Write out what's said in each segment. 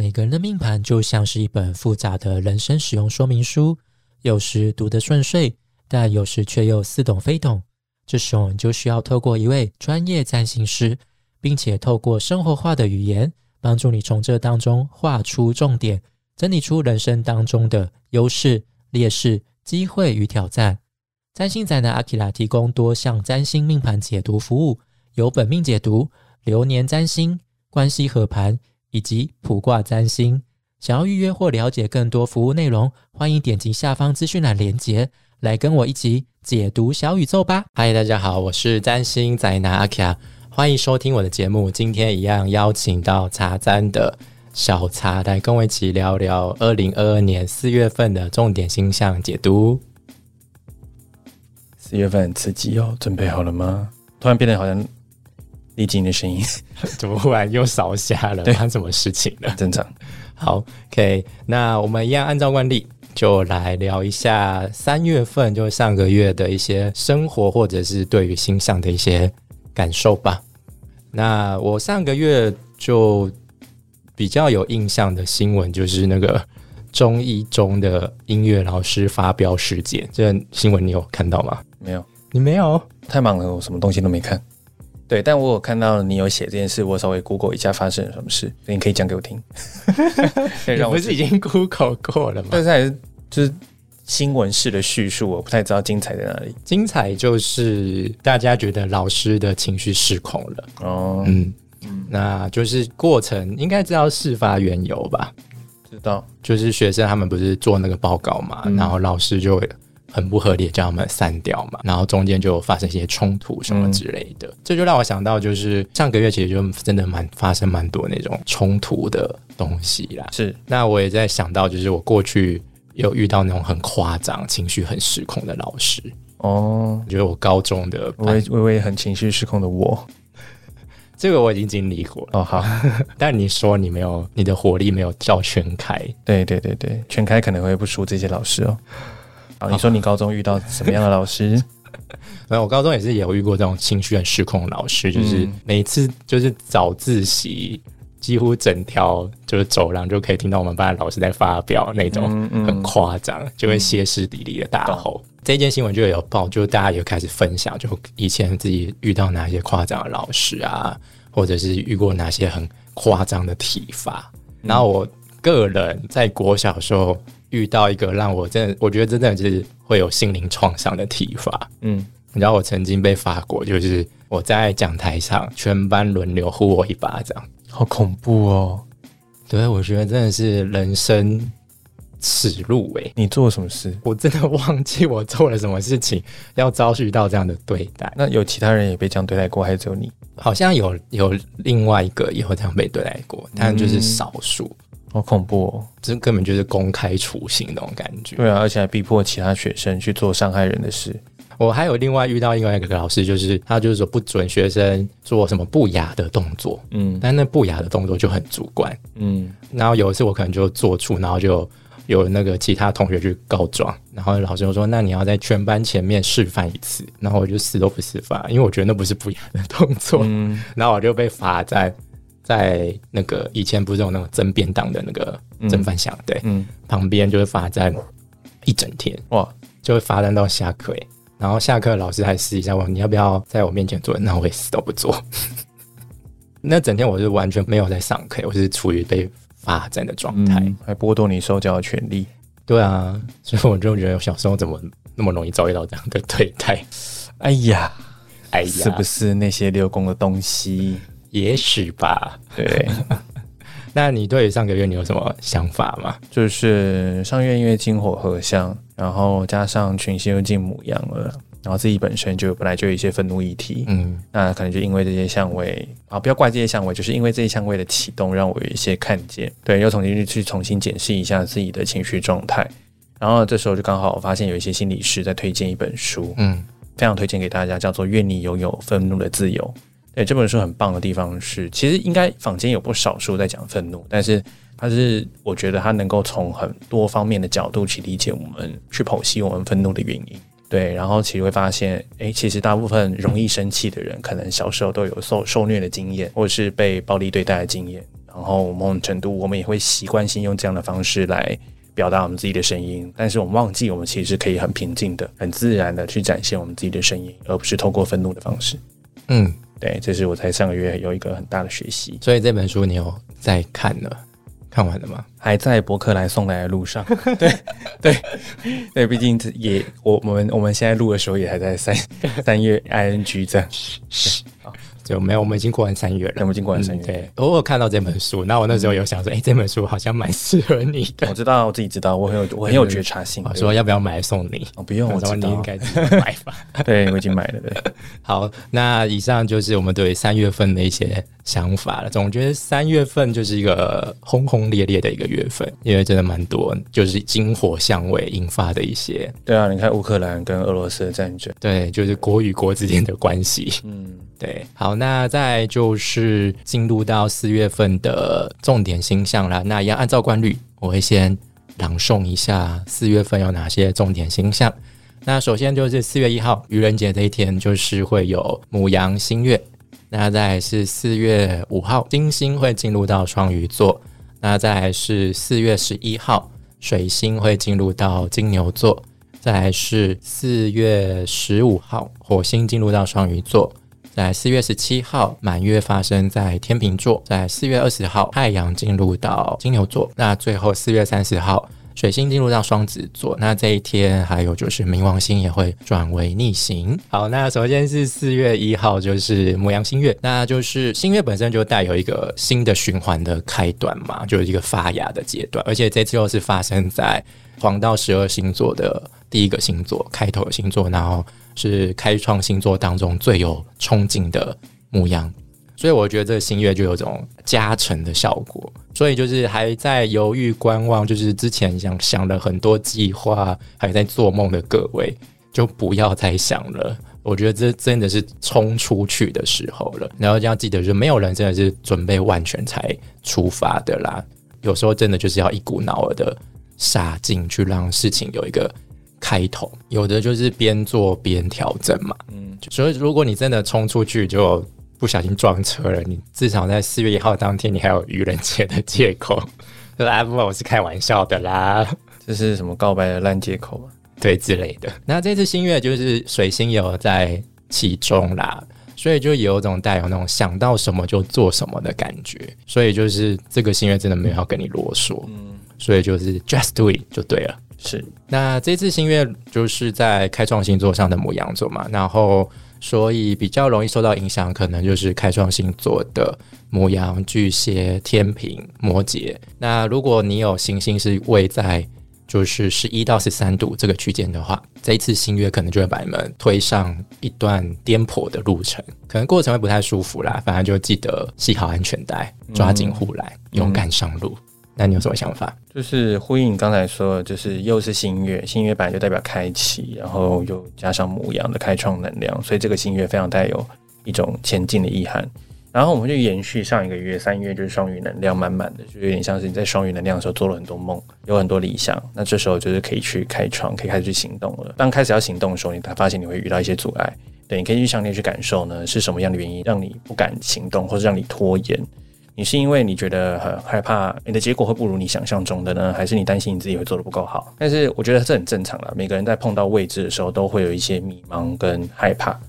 每个人的命盘就像是一本复杂的人生使用说明书，有时读得顺遂，但有时却又似懂非懂。这时候你就需要透过一位专业占星师，并且透过生活化的语言，帮助你从这当中画出重点，整理出人生当中的优势、劣势、机会与挑战。占星仔的阿基拉提供多项占星命盘解读服务，有本命解读、流年占星、关系合盘以及普卦占星。想要预约或了解更多服务内容，欢迎点击下方资讯栏连接，来跟我一起解读小宇宙吧。嗨，大家好，我是占星宅男阿卡，欢迎收听我的节目。今天一样邀请到茶占的小茶来跟我一起聊聊二零二二年四月份的重点星象解读。四月份很刺激哦，准备好了吗？突然变得好像丽晶的声音，怎么忽然又少下了？发生什么事情了？正常。好，OK，那我们一样按照惯例，就来聊一下三月份，就是上个月的一些生活，或者是对于星象的一些感受吧。那我上个月就比较有印象的新闻，就是那个中一中的音乐老师发飙事件。这新闻你有看到吗？没有，你没有？太忙了，我什么东西都没看。对，但我有看到你有写这件事，我稍微 Google 一下发生了什么事，你可以讲给我听。我不是已经 Google 过了吗？但是还是就是新闻式的叙述，我不太知道精彩在哪里。精彩就是大家觉得老师的情绪失控了。哦，嗯，那就是过程应该知道事发缘由吧？知道，就是学生他们不是做那个报告嘛，然后老师就。很不合理，叫他们散掉嘛，然后中间就发生一些冲突什么之类的，这就让我想到，就是上个月其实就真的蛮发生蛮多那种冲突的东西啦。是，那我也在想到，就是我过去有遇到那种很夸张、情绪很失控的老师哦。觉得我高中的微微微很情绪失控的我，这个我已经经历过哦。好，但你说你没有，你的火力没有照全开。对对对对，全开可能会不输这些老师哦。啊，你说你高中遇到什么样的老师？没有，我高中也是有遇过这种情绪很失控的老师，就是每次就是早自习，几乎整条就是走廊就可以听到我们班的老师在发表那种很夸张，就会歇斯底里的大吼。这件新闻就有报，就大家也开始分享，就以前自己遇到哪些夸张的老师啊，或者是遇过哪些很夸张的体罚。然后我个人在国小时候。遇到一个让我真的，我觉得真的就是会有心灵创伤的体罚。嗯，你知道我曾经被罚过，就是我在讲台上，全班轮流呼我一巴掌，好恐怖哦！对，我觉得真的是人生耻辱哎！你做了什么事？我真的忘记我做了什么事情，要遭遇到这样的对待。那有其他人也被这样对待过，还是只有你？好像有有另外一个也会这样被对待过，但就是少数。好恐怖哦！这根本就是公开处刑那种感觉。对啊，而且还逼迫其他学生去做伤害人的事。我还有另外遇到另外一个老师，就是他就是说不准学生做什么不雅的动作。嗯，但那不雅的动作就很主观。嗯，然后有一次我可能就做出，然后就有那个其他同学去告状，然后老师就说：“那你要在全班前面示范一次。”然后我就死都不示范，因为我觉得那不是不雅的动作。嗯，然后我就被罚在。在那个以前不是有那种蒸便当的那个蒸饭箱，对，旁边就会罚站一整天，哇，就会罚站到下课，然后下课老师还试一下问你要不要在我面前做，那我也死都不做。那整天我是完全没有在上课，我是处于被罚站的状态，还剥夺你受教的权利。对啊，所以我就觉得小时候怎么那么容易遭遇到这样的对待？哎呀，哎呀，是不是那些六宫的东西？也许吧，对。那你对上个月你有什么想法吗？就是上月因为金火合相，然后加上群星又进母羊了，然后自己本身就本来就有一些愤怒议题，嗯，那可能就因为这些相位啊，不要怪这些相位，就是因为这些相位的启动，让我有一些看见，对，又重新去重新检视一下自己的情绪状态。然后这时候就刚好发现有一些心理师在推荐一本书，嗯，非常推荐给大家，叫做《愿你拥有愤怒的自由》。这本书很棒的地方是，其实应该坊间有不少书在讲愤怒，但是它是我觉得它能够从很多方面的角度去理解我们，去剖析我们愤怒的原因。对，然后其实会发现，哎，其实大部分容易生气的人，可能小时候都有受受虐的经验，或者是被暴力对待的经验。然后某种程度我们也会习惯性用这样的方式来表达我们自己的声音，但是我们忘记我们其实可以很平静的、很自然的去展现我们自己的声音，而不是透过愤怒的方式。嗯，对，这是我在上个月有一个很大的学习。所以这本书你有在看了？看完了吗？还在博客来送来的路上。对 对对，毕竟也我我们我们现在录的时候也还在三 三月 ing 这样。就没有，我们已经过完三月了。我们已经过完三月。对，偶尔看到这本书，那我那时候有想说，哎，这本书好像蛮适合你的。我知道，我自己知道，我很有我很有觉察性。说要不要买来送你？哦，不用，我知道你应该买吧。对，我已经买了。对，好，那以上就是我们对三月份的一些想法了。总觉得三月份就是一个轰轰烈烈的一个月份，因为真的蛮多，就是金火相位引发的一些。对啊，你看乌克兰跟俄罗斯的战争，对，就是国与国之间的关系。嗯。对，好，那再就是进入到四月份的重点星象了。那一样按照惯例，我会先朗诵一下四月份有哪些重点星象。那首先就是四月一号愚人节这一天，就是会有母羊新月。那再是四月五号金星会进入到双鱼座。那再是四月十一号水星会进入到金牛座。再是四月十五号火星进入到双鱼座。在四月十七号，满月发生在天秤座；在四月二十号，太阳进入到金牛座。那最后四月三十号，水星进入到双子座。那这一天还有就是冥王星也会转为逆行。好，那首先是四月一号，就是母羊新月，那就是新月本身就带有一个新的循环的开端嘛，就是一个发芽的阶段。而且这次又是发生在黄道十二星座的第一个星座开头的星座，然后。是开创星座当中最有冲劲的模样，所以我觉得这个新月就有种加成的效果。所以就是还在犹豫观望，就是之前想想了很多计划，还在做梦的各位，就不要再想了。我觉得这真的是冲出去的时候了。然后要记得，就没有人真的是准备万全才出发的啦。有时候真的就是要一股脑儿的杀进去，让事情有一个。开头有的就是边做边调整嘛，嗯，所以如果你真的冲出去就不小心撞车了，你至少在四月一号当天你还有愚人节的借口，说啊不，我是开玩笑的啦，这是什么告白的烂借口啊？对之类的。那这次新月就是水星有在其中啦，所以就有种带有那种想到什么就做什么的感觉，所以就是这个新月真的没有要跟你啰嗦，嗯，所以就是 just do it 就对了。是，那这次新月就是在开创星座上的母羊座嘛，然后所以比较容易受到影响，可能就是开创星座的母羊、巨蟹、天平、摩羯。那如果你有行星是位在就是十一到十三度这个区间的话，这一次新月可能就会把你们推上一段颠簸的路程，可能过程会不太舒服啦。反正就记得系好安全带，抓紧护栏，勇敢上路。那你有什么想法？就是呼应刚才说，就是又是新月，新月本来就代表开启，然后又加上母羊的开创能量，所以这个新月非常带有一种前进的意涵。然后我们就延续上一个月，三月就是双鱼能量满满的，就有点像是你在双鱼能量的时候做了很多梦，有很多理想，那这时候就是可以去开创，可以开始去行动了。当开始要行动的时候，你才发现你会遇到一些阻碍，对，你可以去向内去感受呢，是什么样的原因让你不敢行动，或者让你拖延。你是因为你觉得很害怕你的结果会不如你想象中的呢，还是你担心你自己会做的不够好？但是我觉得这很正常了。每个人在碰到未知的时候，都会有一些迷茫跟害怕，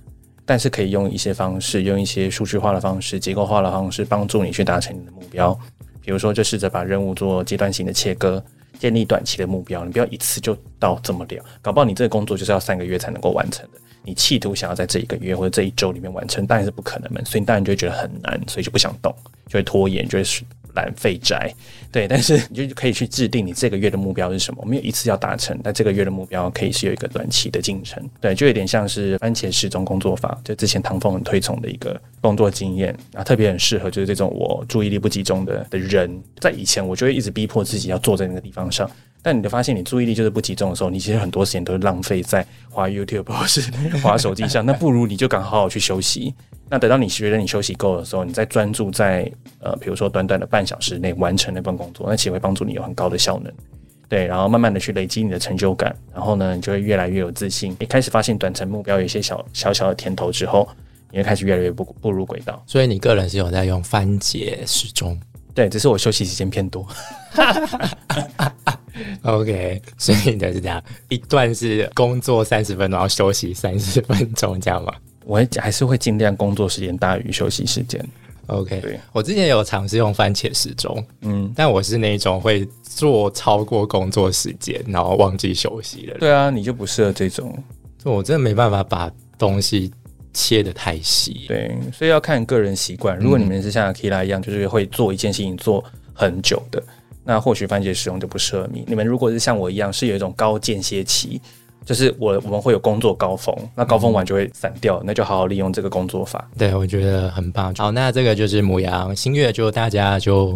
但是可以用一些方式，用一些数据化的方式、结构化的方式，帮助你去达成你的目标。比如说，就试着把任务做阶段性的切割，建立短期的目标。你不要一次就到这么了，搞不好你这个工作就是要三个月才能够完成的。你企图想要在这一个月或者这一周里面完成，当然是不可能的，所以你当然就觉得很难，所以就不想动，就会拖延，就会懒废宅。对，但是你就可以去制定你这个月的目标是什么。我们有一次要达成，但这个月的目标可以是有一个短期的进程。对，就有点像是番茄时钟工作法，就之前唐凤很推崇的一个工作经验啊，特别很适合就是这种我注意力不集中的的人。在以前，我就会一直逼迫自己要坐在那个地方上。但你就发现，你注意力就是不集中的时候，你其实很多时间都是浪费在滑 YouTube 或是滑手机上。那不如你就敢好好去休息。那等到你觉得你休息够的时候，你再专注在呃，比如说短短的半小时内完成那份工作，那其实会帮助你有很高的效能。对，然后慢慢的去累积你的成就感，然后呢，你就会越来越有自信。你开始发现短程目标有一些小小小的甜头之后，你会开始越来越不步入轨道。所以你个人是有在用番茄时钟。对，只是我休息时间偏多。OK，所以的是这样，一段是工作三十分钟，然后休息三十分钟，这样吗？我还是会尽量工作时间大于休息时间。OK，对我之前有尝试用番茄时钟，嗯，但我是那种会做超过工作时间，然后忘记休息的。对啊，你就不适合这种，我真的没办法把东西切的太细。对，所以要看个人习惯。如果你们是像 Kira 一样，就是会做一件事情做很久的，那或许番茄使用就不适合你。你们如果是像我一样，是有一种高间歇期。就是我我们会有工作高峰，那高峰完就会散掉，那就好好利用这个工作法。对，我觉得很棒。好，那这个就是母羊新月，就大家就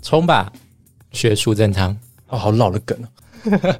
冲吧，学苏正昌。哦，好老的梗啊！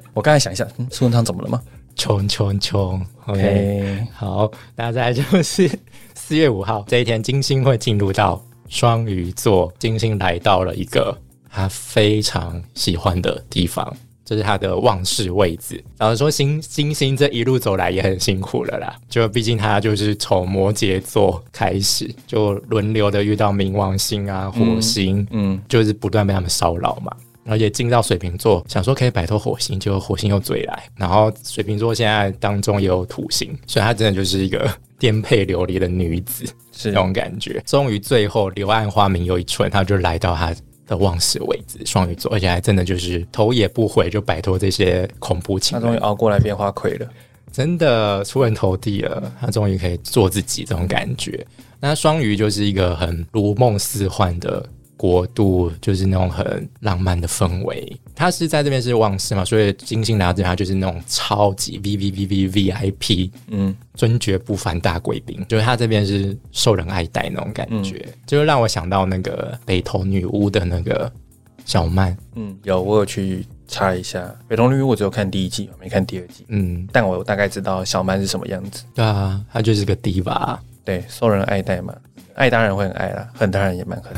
我刚才想一下，苏正昌怎么了吗？冲冲冲！OK，好，那再来就是 四月五号这一天，金星会进入到双鱼座，金星来到了一个他非常喜欢的地方。这是他的旺事位置。然后说，星星星这一路走来也很辛苦了啦。就毕竟他就是从摩羯座开始，就轮流的遇到冥王星啊、火星，嗯，就是不断被他们骚扰嘛。而且进到水瓶座，想说可以摆脱火星，结果火星又追来。然后水瓶座现在当中也有土星，所以她真的就是一个颠沛流离的女子，是那种感觉。终于最后柳暗花明又一村，她就来到她。的忘失位置，双鱼座，而且还真的就是头也不回就摆脱这些恐怖情。他终于熬过来变花魁了，真的出人头地了。他终于可以做自己，这种感觉。那双鱼就是一个很如梦似幻的。国度就是那种很浪漫的氛围，他是在这边是旺世嘛，所以金星来到这边就是那种超级 V V V V V I P，嗯，尊爵不凡大贵宾，就是他这边是受人爱戴那种感觉，就是让我想到那个北投女巫的那个小曼，嗯，有我有去查一下。北投女巫，我只有看第一季，没看第二季，嗯，但我大概知道小曼是什么样子，对啊，她就是个迪吧，对，受人爱戴嘛。爱当然会很爱啦，恨当然也蛮恨，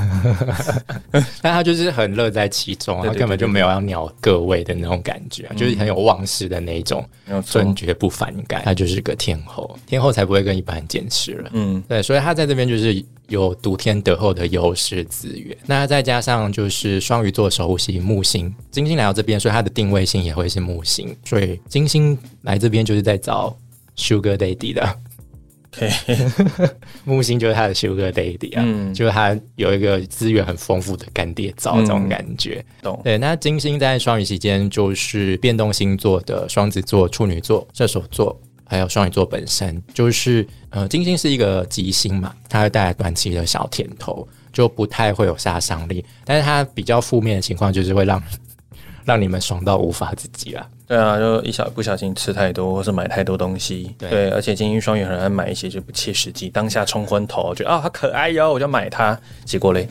但他就是很乐在其中，他根本就没有要鸟各位的那种感觉，就是很有旺势的那种尊爵不反感，他就是个天后，天后才不会跟一般人见识了。嗯，对，所以他在这边就是有独天得后的优势资源，那再加上就是双鱼座守护星木星，金星来到这边，所以它的定位性也会是木星，所以金星来这边就是在找 Sugar Daddy 的。木星就是他的修哥 daddy 啊，就是他有一个资源很丰富的干爹照这种感觉。懂对，那金星在双鱼期间就是变动星座的双子座、处女座、射手座，还有双鱼座本身，就是呃，金星是一个吉星嘛，它会带来短期的小甜头，就不太会有杀伤力。但是它比较负面的情况就是会让让你们爽到无法自己啊。对啊，就一小不小心吃太多，或是买太多东西。对，而且金星双鱼很爱买一些就不切实际，当下冲昏头，觉得啊，好可爱哟，我就买它。结果嘞，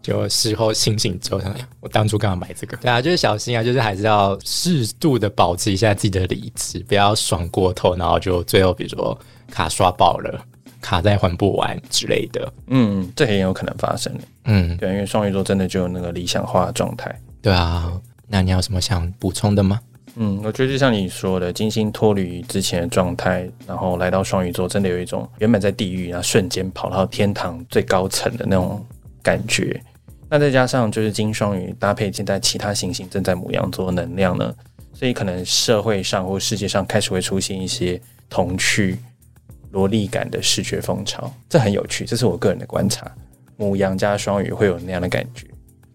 就事后清醒之后，想我当初干嘛买这个？对啊，就是小心啊，就是还是要适度的保持一下自己的理智，不要爽过头，然后就最后比如说卡刷爆了，卡在还不完之类的。嗯，这也有可能发生。嗯，对，因为双鱼座真的就有那个理想化状态。对啊。那你有什么想补充的吗？嗯，我觉得就像你说的，金星脱离之前的状态，然后来到双鱼座，真的有一种原本在地狱，然后瞬间跑到天堂最高层的那种感觉。那再加上就是金双鱼搭配现在其他行星正在母羊座能量呢，所以可能社会上或世界上开始会出现一些童趣、萝莉感的视觉风潮，这很有趣，这是我个人的观察。母羊加双鱼会有那样的感觉。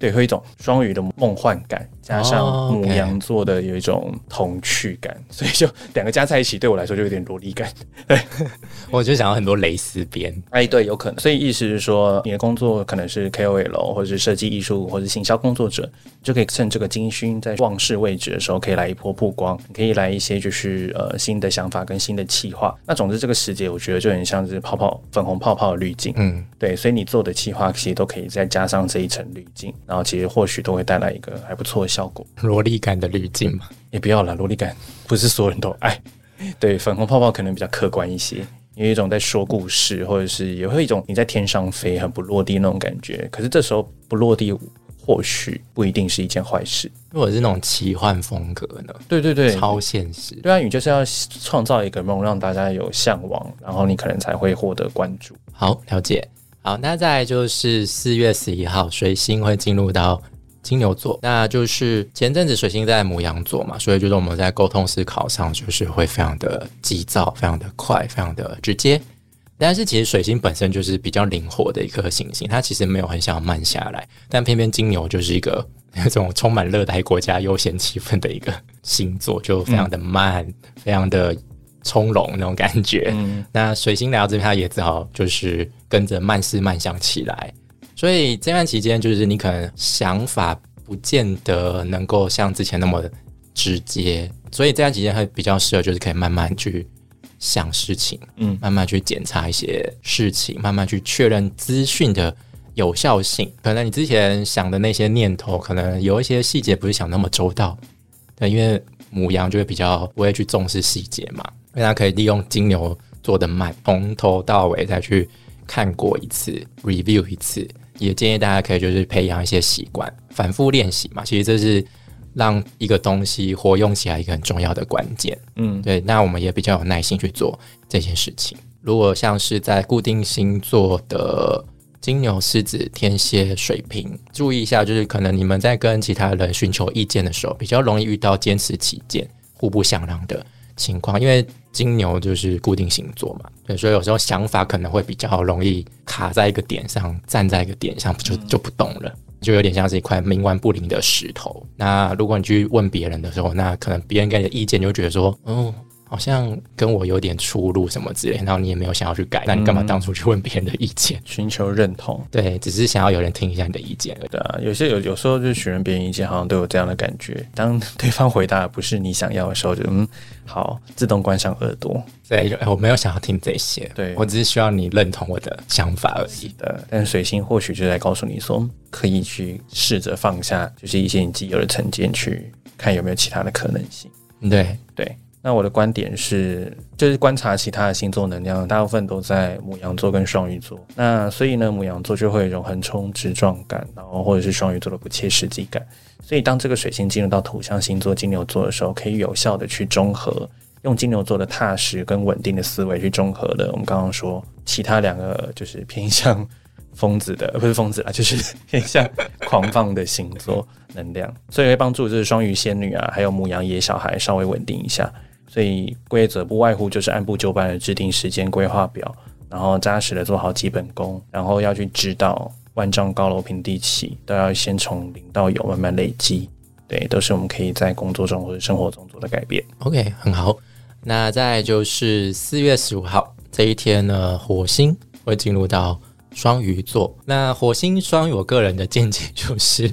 最后一种双鱼的梦幻感，加上母羊座的有一种童趣感，所以就两个加在一起，对我来说就有点萝莉感。对，我就想要很多蕾丝边。哎，对，有可能。所以意思是说，你的工作可能是 KOL，或者是设计艺术，或者行销工作者，就可以趁这个金勋在旺势位置的时候，可以来一波曝光，可以来一些就是呃新的想法跟新的企划。那总之这个时节，我觉得就很像是泡泡粉红泡泡的滤镜。嗯，对，所以你做的企划其实都可以再加上这一层滤镜。然后其实或许都会带来一个还不错的效果，萝莉感的滤镜嘛，也不要了。萝莉感不是所有人都爱，对粉红泡泡可能比较客观一些，有一种在说故事，或者是也会一种你在天上飞，很不落地那种感觉。可是这时候不落地，或许不一定是一件坏事。如果是那种奇幻风格呢？对对对，超现实。对啊，你就是要创造一个梦，让大家有向往，然后你可能才会获得关注。好，了解。好，那再就是四月十一号，水星会进入到金牛座，那就是前阵子水星在母羊座嘛，所以就是我们在沟通思考上就是会非常的急躁，非常的快，非常的直接。但是其实水星本身就是比较灵活的一颗行星，它其实没有很想要慢下来，但偏偏金牛就是一个 那种充满热带国家悠闲气氛的一个星座，就非常的慢，非常的。从容那种感觉，嗯那水星来到这边，它也只好就是跟着慢思慢想起来。所以这段期间，就是你可能想法不见得能够像之前那么直接，所以这段期间会比较适合，就是可以慢慢去想事情，嗯，慢慢去检查一些事情，慢慢去确认资讯的有效性。可能你之前想的那些念头，可能有一些细节不是想那么周到，对，因为母羊就会比较不会去重视细节嘛。大家可以利用金牛做的慢，从头到尾再去看过一次，review 一次。也建议大家可以就是培养一些习惯，反复练习嘛。其实这是让一个东西活用起来一个很重要的关键。嗯，对。那我们也比较有耐心去做这件事情。如果像是在固定星座的金牛、狮子、天蝎、水瓶，注意一下，就是可能你们在跟其他人寻求意见的时候，比较容易遇到坚持己见、互不相让的情况，因为。金牛就是固定星座嘛，对，所以有时候想法可能会比较容易卡在一个点上，站在一个点上就就不动了，就有点像是一块冥顽不灵的石头。那如果你去问别人的时候，那可能别人给你的意见就觉得说，哦。好像跟我有点出入什么之类，然后你也没有想要去改，那你干嘛当初去问别人的意见，寻求认同？对，只是想要有人听一下你的意见。对啊，有些有有时候就询问别人意见，好像都有这样的感觉。当对方回答不是你想要的时候，就嗯，好，自动关上耳朵。对，我没有想要听这些，对我只是需要你认同我的想法而已。的，但是水星或许就在告诉你说，可以去试着放下，就是一些你既有的成见，去看有没有其他的可能性。对对。那我的观点是，就是观察其他的星座能量，大部分都在母羊座跟双鱼座。那所以呢，母羊座就会有一种横冲直撞感，然后或者是双鱼座的不切实际感。所以当这个水星进入到土象星座金牛座的时候，可以有效的去中和，用金牛座的踏实跟稳定的思维去中和的。我们刚刚说其他两个就是偏向疯子的，不是疯子啊，就是 偏向狂放的星座能量，所以会帮助就是双鱼仙女啊，还有母羊野小孩稍微稳定一下。所以规则不外乎就是按部就班的制定时间规划表，然后扎实的做好基本功，然后要去知道万丈高楼平地起，都要先从零到有慢慢累积。对，都是我们可以在工作中或者生活中做的改变。OK，很好。那再就是四月十五号这一天呢，火星会进入到双鱼座。那火星双鱼，我个人的见解就是，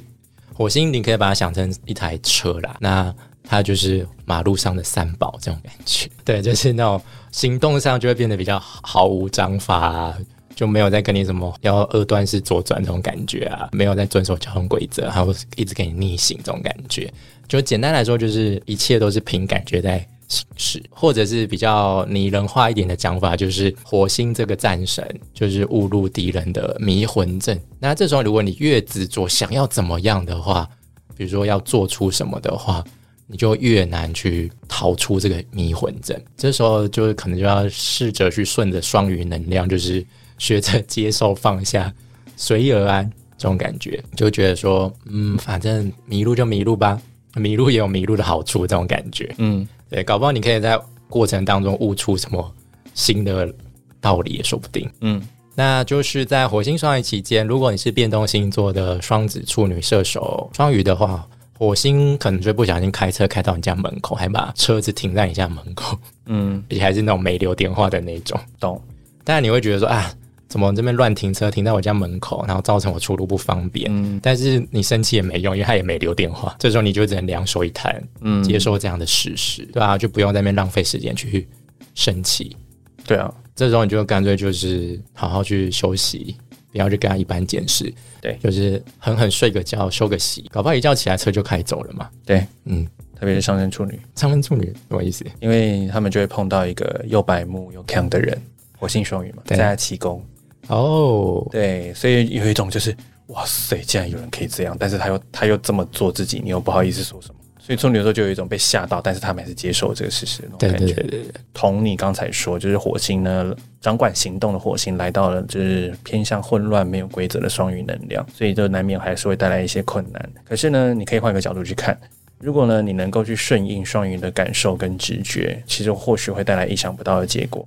火星你可以把它想成一台车啦。那它就是马路上的三宝这种感觉，对，就是那种行动上就会变得比较毫无章法，就没有在跟你什么要二段式左转这种感觉啊，没有在遵守交通规则，还有一直给你逆行这种感觉。就简单来说，就是一切都是凭感觉在行事，或者是比较拟人化一点的讲法，就是火星这个战神就是误入敌人的迷魂阵。那这时候，如果你越执着想要怎么样的话，比如说要做出什么的话。你就越难去逃出这个迷魂阵，这时候就可能就要试着去顺着双鱼能量，就是学着接受、放下、随遇而安这种感觉，就觉得说，嗯，反正迷路就迷路吧，迷路也有迷路的好处，这种感觉，嗯，对，搞不好你可以在过程当中悟出什么新的道理也说不定，嗯，那就是在火星双鱼期间，如果你是变动星座的双子、处女、射手、双鱼的话。火星可能就不小心开车开到你家门口，还把车子停在你家门口，嗯，而且还是那种没留电话的那种，懂？当然你会觉得说啊，怎么这边乱停车，停在我家门口，然后造成我出入不方便。嗯，但是你生气也没用，因为他也没留电话。这时候你就只能两手一摊，嗯，接受这样的事实，对啊，就不用在那边浪费时间去生气。对啊，这时候你就干脆就是好好去休息。不要去跟他一般见识，对，就是狠狠睡个觉，休个息，搞不好一觉起来车就开走了嘛。对，嗯，特别是上升处女，上升处女什么意思？因为他们就会碰到一个又白目又强的人，火星双鱼嘛，在他七宫。哦，对，所以有一种就是，哇塞，竟然有人可以这样，但是他又他又这么做自己，你又不好意思说什么。所以处女座就有一种被吓到，但是他们还是接受这个事实那种感觉。对对对对，同你刚才说，就是火星呢，掌管行动的火星来到了，就是偏向混乱、没有规则的双鱼能量，所以就难免还是会带来一些困难。可是呢，你可以换个角度去看，如果呢，你能够去顺应双鱼的感受跟直觉，其实或许会带来意想不到的结果。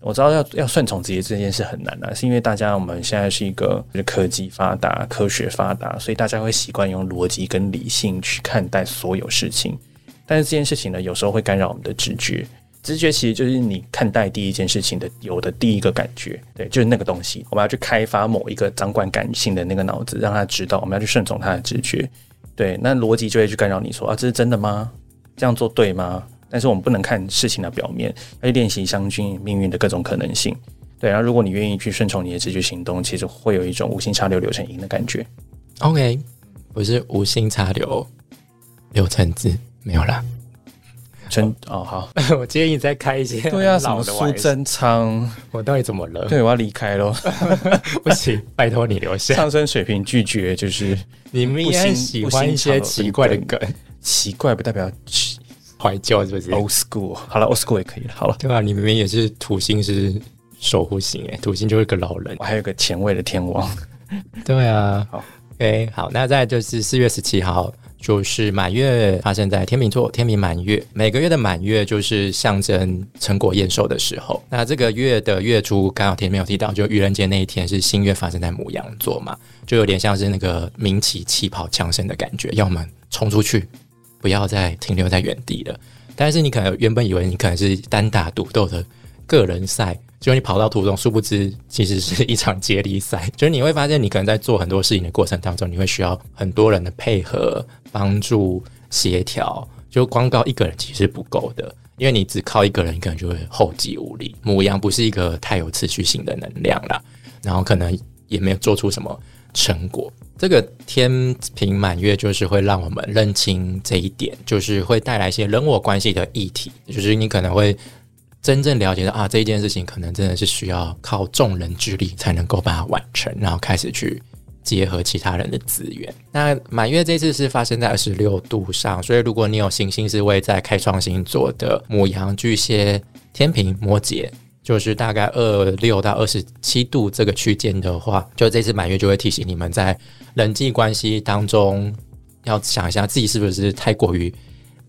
我知道要要顺从职业这件事很难啊，是因为大家我们现在是一个科技发达、科学发达，所以大家会习惯用逻辑跟理性去看待所有事情。但是这件事情呢，有时候会干扰我们的直觉。直觉其实就是你看待第一件事情的有的第一个感觉，对，就是那个东西。我们要去开发某一个掌管感性的那个脑子，让他知道我们要去顺从他的直觉。对，那逻辑就会去干扰你说啊，这是真的吗？这样做对吗？但是我们不能看事情的表面，要去练习相信命运的各种可能性。对，然后如果你愿意去顺从你的直觉行动，其实会有一种无心插柳柳成荫的感觉。OK，我是无心插柳柳成枝，没有啦。真哦好，我建议再开一些。对啊，什么苏贞昌？我到底怎么了？对，我要离开喽。不行，拜托你留下。上升水平拒绝，就是你们也喜欢一些奇怪的梗，奇怪不代表。怀旧是不是？Old school，好了，Old school 也可以了。好了，对吧？你明明也是土星是守护星哎，土星就是个老人。我还有个前卫的天王。对啊，好，OK，好，那再就是四月十七号，就是满月发生在天秤座，天秤满月。每个月的满月就是象征成果验收的时候。那这个月的月初刚好天没有提到，就愚人节那一天是新月发生在母羊座嘛，就有点像是那个鸣起气泡枪声的感觉，要我们冲出去。不要再停留在原地了。但是你可能原本以为你可能是单打独斗的个人赛，结果你跑到途中，殊不知其实是一场接力赛。就是你会发现，你可能在做很多事情的过程当中，你会需要很多人的配合、帮助、协调。就光靠一个人其实不够的，因为你只靠一个人，可能就会后继无力。母羊不是一个太有持续性的能量了，然后可能也没有做出什么成果。这个天平满月就是会让我们认清这一点，就是会带来一些人我关系的议题，就是你可能会真正了解到啊，这一件事情可能真的是需要靠众人之力才能够把它完成，然后开始去结合其他人的资源。那满月这次是发生在二十六度上，所以如果你有行星是位在开创星座的母羊、巨蟹、天平、摩羯。就是大概二六到二十七度这个区间的话，就这次满月就会提醒你们，在人际关系当中要想一下自己是不是太过于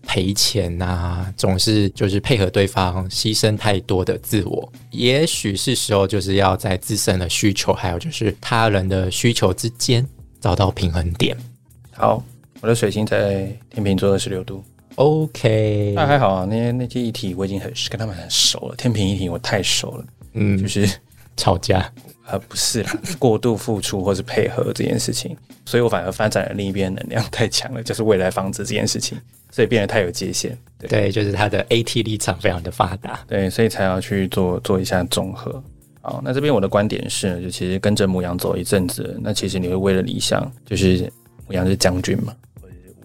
赔钱啊，总是就是配合对方，牺牲太多的自我。也许是时候就是要在自身的需求，还有就是他人的需求之间找到平衡点。好，我的水星在天秤座二十六度。OK，那还好啊。那些那些议题我已经很跟他们很熟了。天平议题我太熟了，嗯，就是吵架，呃，不是啦，过度付出或是配合这件事情，所以我反而发展了另一边能量太强了，就是未来防止这件事情，所以变得太有界限。对，就是他的 AT 立场非常的发达，对，所以才要去做做一下综合。好，那这边我的观点是，就其实跟着母羊走一阵子，那其实你会为了理想，就是母羊是将军嘛。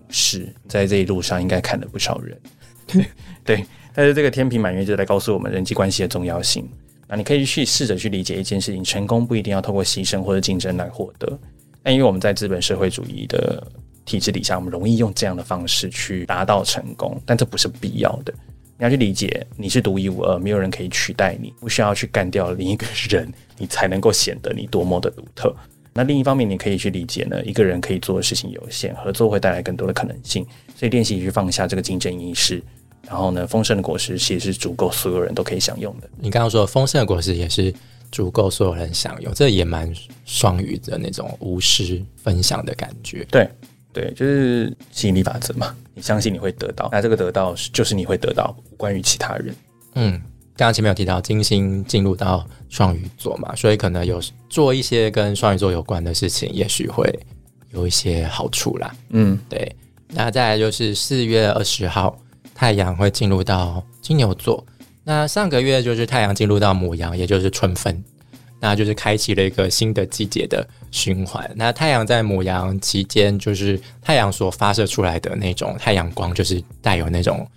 是在这一路上应该看了不少人，对，但是这个天平满月就在告诉我们人际关系的重要性。那你可以去试着去理解一件事情，成功不一定要透过牺牲或者竞争来获得。但因为我们在资本社会主义的体制底下，我们容易用这样的方式去达到成功，但这不是必要的。你要去理解，你是独一无二，没有人可以取代你，不需要去干掉另一个人，你才能够显得你多么的独特。那另一方面，你可以去理解呢，一个人可以做的事情有限，合作会带来更多的可能性。所以练习去放下这个竞争意识，然后呢，丰盛的果实其实是足够所有人都可以享用的。你刚刚说丰盛的果实也是足够所有人享用，这也蛮双语的那种无私分享的感觉。对，对，就是吸引力法则嘛，你相信你会得到，那这个得到就是你会得到，关于其他人。嗯。刚刚前面有提到金星进入到双鱼座嘛，所以可能有做一些跟双鱼座有关的事情，也许会有一些好处啦。嗯，对。那再来就是四月二十号，太阳会进入到金牛座。那上个月就是太阳进入到母羊，也就是春分，那就是开启了一个新的季节的循环。那太阳在母羊期间，就是太阳所发射出来的那种太阳光，就是带有那种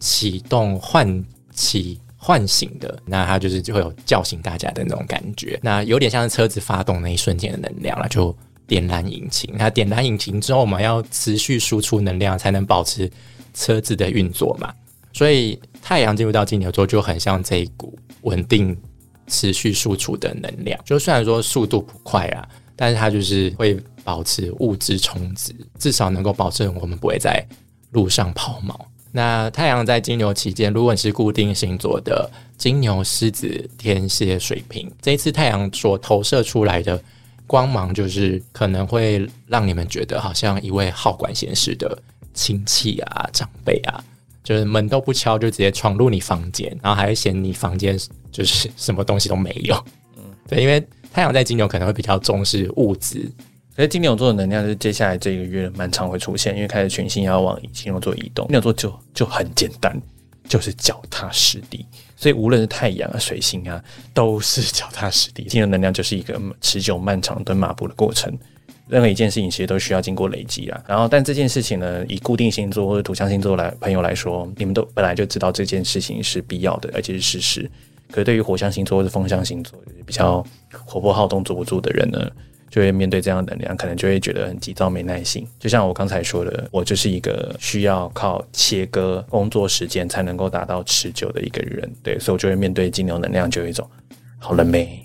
启动唤起。唤醒的，那它就是就会有叫醒大家的那种感觉，那有点像是车子发动那一瞬间的能量了，就点燃引擎。那点燃引擎之后，我们要持续输出能量，才能保持车子的运作嘛。所以太阳进入到金牛座，就很像这一股稳定、持续输出的能量。就虽然说速度不快啊，但是它就是会保持物质充值，至少能够保证我们不会在路上抛锚。那太阳在金牛期间，如果你是固定星座的金牛、狮子、天蝎、水瓶，这一次太阳所投射出来的光芒，就是可能会让你们觉得好像一位好管闲事的亲戚啊、长辈啊，就是门都不敲就直接闯入你房间，然后还会嫌你房间就是什么东西都没有。嗯，对，因为太阳在金牛可能会比较重视物质。所以金牛座的能量就是接下来这个月蛮常会出现，因为开始群星要往金牛座移动。金牛座就就很简单，就是脚踏实地。所以无论是太阳啊、水星啊，都是脚踏实地。金牛能量就是一个持久漫长蹲马步的过程。任何一件事情其实都需要经过累积啊。然后，但这件事情呢，以固定星座或者土象星座来朋友来说，你们都本来就知道这件事情是必要的，而且是事实。可是对于火象星座或者风象星座，比较活泼好动、坐不住的人呢？就会面对这样的能量，可能就会觉得很急躁、没耐心。就像我刚才说的，我就是一个需要靠切割工作时间才能够达到持久的一个人。对，所以我就会面对金牛能量，就有一种好了没？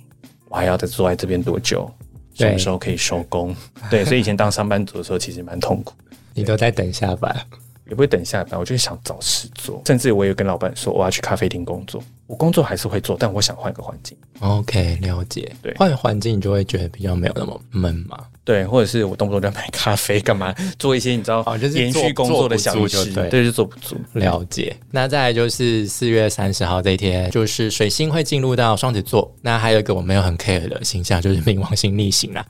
我还要再坐在这边多久？什么时候可以收工？对，所以以前当上班族的时候，其实蛮痛苦。你都在等下班，也不会等下班，我就想找事做。甚至我有跟老板说，我要去咖啡厅工作。我工作还是会做，但我想换个环境。OK，了解。对，换环境你就会觉得比较没有那么闷嘛。对，或者是我动不动就买咖啡，干嘛做一些你知道，就是延续工作的小事，对，对就做不足。了解。那再来就是四月三十号这一天，就是水星会进入到双子座。那还有一个我没有很 care 的形象，就是冥王星逆行啦。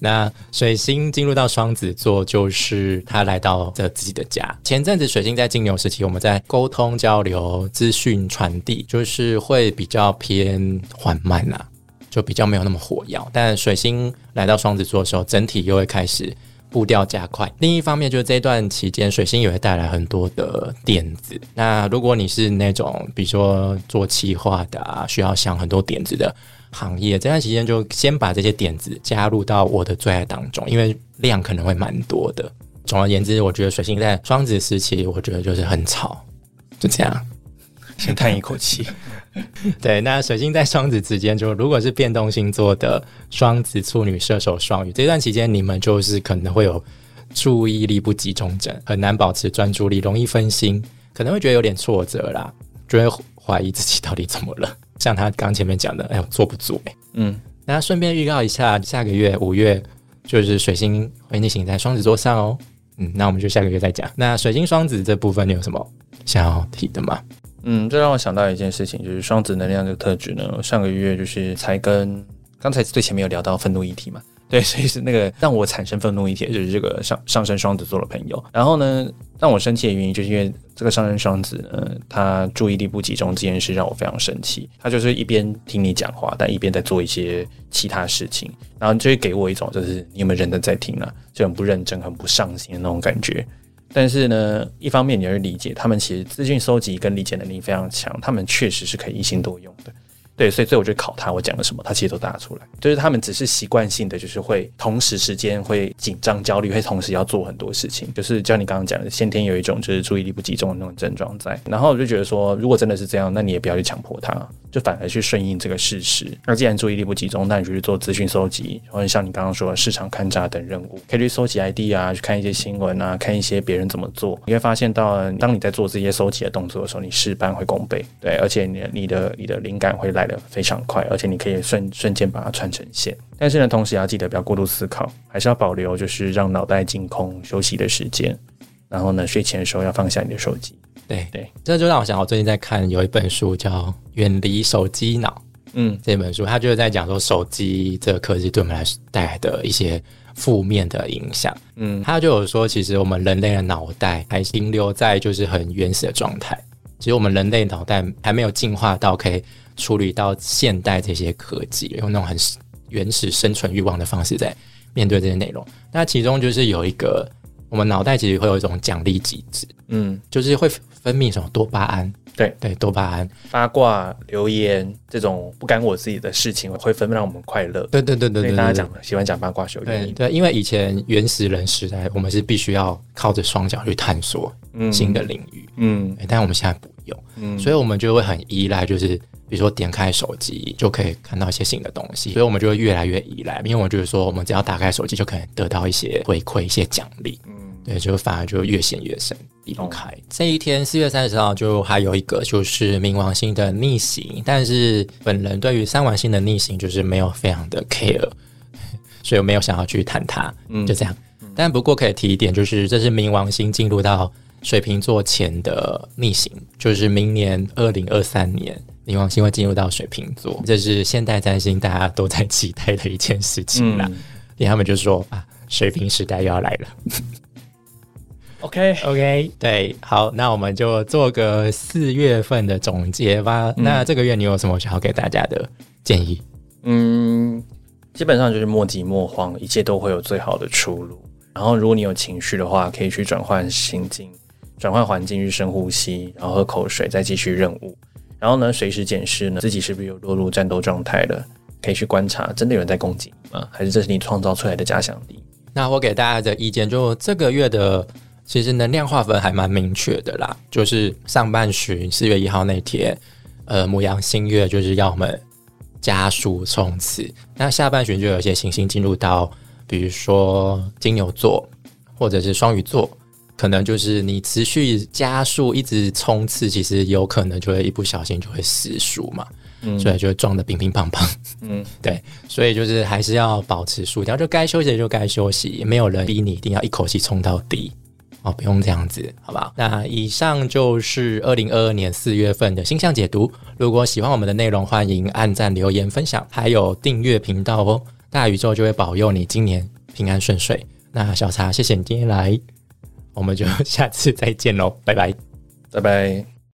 那水星进入到双子座，就是他来到这自己的家。前阵子水星在金牛时期，我们在沟通交流、资讯传递，就是是会比较偏缓慢呐。就比较没有那么火药，但水星来到双子座的时候，整体又会开始步调加快。另一方面，就是这段期间，水星也会带来很多的点子。那如果你是那种，比如说做企划的啊，需要想很多点子的行业，这段期间就先把这些点子加入到我的最爱当中，因为量可能会蛮多的。总而言之，我觉得水星在双子时期，我觉得就是很吵，就这样，先叹一口气。对，那水星在双子之间，就如果是变动星座的双子、处女、射手、双鱼，这段期间你们就是可能会有注意力不集中症，很难保持专注力，容易分心，可能会觉得有点挫折啦，就会怀疑自己到底怎么了。像他刚前面讲的，哎呦，坐不住哎。嗯，那顺便预告一下，下个月五月就是水星会逆行在双子座上哦。嗯，那我们就下个月再讲。那水星双子这部分你有什么想要提的吗？嗯，这让我想到一件事情，就是双子能量这个特质呢。上个月就是才跟刚才最前面有聊到愤怒议题嘛，对，所以是那个让我产生愤怒议题，就是这个上上升双子座的朋友。然后呢，让我生气的原因，就是因为这个上升双子呢，他注意力不集中这件事让我非常生气。他就是一边听你讲话，但一边在做一些其他事情，然后就会给我一种就是你有没有认真在听啊，就很不认真、很不上心的那种感觉。但是呢，一方面你会理解，他们其实资讯收集跟理解能力非常强，他们确实是可以一心多用的。对，所以所以我就考他，我讲了什么，他其实都答出来。就是他们只是习惯性的，就是会同时时间会紧张、焦虑，会同时要做很多事情。就是像你刚刚讲的，先天有一种就是注意力不集中的那种症状在。然后我就觉得说，如果真的是这样，那你也不要去强迫他，就反而去顺应这个事实。那既然注意力不集中，那你就去做资讯搜集，或者像你刚刚说的市场勘察等任务，可以去搜集 ID 啊，去看一些新闻啊，看一些别人怎么做。你会发现到，当你在做这些收集的动作的时候，你事半会功倍。对，而且你你的你的灵感会来。非常快，而且你可以瞬瞬间把它串成线。但是呢，同时也要记得不要过度思考，还是要保留就是让脑袋净空休息的时间。然后呢，睡前的时候要放下你的手机。对对，这就让我想，我最近在看有一本书叫《远离手机脑》。嗯，这本书它就是在讲说手机这个科技对我们来带来的一些负面的影响。嗯，他就有说，其实我们人类的脑袋还停留在就是很原始的状态。其实我们人类脑袋还没有进化到可以处理到现代这些科技，用那种很原始生存欲望的方式在面对这些内容。那其中就是有一个，我们脑袋其实会有一种奖励机制，嗯，就是会分泌什么多巴胺。对对，多巴胺、八卦、留言这种不干我自己的事情，会分让我们快乐。对对对对对，大家讲喜欢讲八卦，有原因。对，因为以前原始人时代，我们是必须要靠着双脚去探索新的领域。嗯，但我们现在不用，嗯，所以我们就会很依赖，就是比如说点开手机就可以看到一些新的东西，所以我们就会越来越依赖。因为我就是说，我们只要打开手机，就可能得到一些回馈、一些奖励。嗯，对，就反而就越陷越深。离不开这一天，四月三十号就还有一个就是冥王星的逆行，但是本人对于三王星的逆行就是没有非常的 care，所以我没有想要去谈它，嗯，就这样。但不过可以提一点，就是这是冥王星进入到水瓶座前的逆行，就是明年二零二三年冥王星会进入到水瓶座，这是现代占星大家都在期待的一件事情啦。因为他们就说啊，水瓶时代又要来了。OK，OK，对，好，那我们就做个四月份的总结吧。那这个月你有什么想要给大家的建议？嗯，基本上就是莫急莫慌，一切都会有最好的出路。然后，如果你有情绪的话，可以去转换心境，转换环境，去深呼吸，然后喝口水，再继续任务。然后呢，随时检视呢自己是不是有落入战斗状态了，可以去观察，真的有人在攻击你吗？还是这是你创造出来的假想敌？那我给大家的意见，就这个月的。其实能量划分还蛮明确的啦，就是上半旬四月一号那天，呃，母羊新月就是要我们加速冲刺。那下半旬就有一些行星进入到，比如说金牛座或者是双鱼座，可能就是你持续加速一直冲刺，其实有可能就会一不小心就会死数嘛，嗯所以就会撞得乒乒乓乓。嗯，对，所以就是还是要保持速调，就该休息就该休息，没有人逼你一定要一口气冲到底。哦，不用这样子，好不好？那以上就是二零二二年四月份的星象解读。如果喜欢我们的内容，欢迎按赞、留言、分享，还有订阅频道哦。大宇宙就会保佑你今年平安顺遂。那小茶，谢谢你今天来，我们就 下次再见喽，拜拜，拜拜。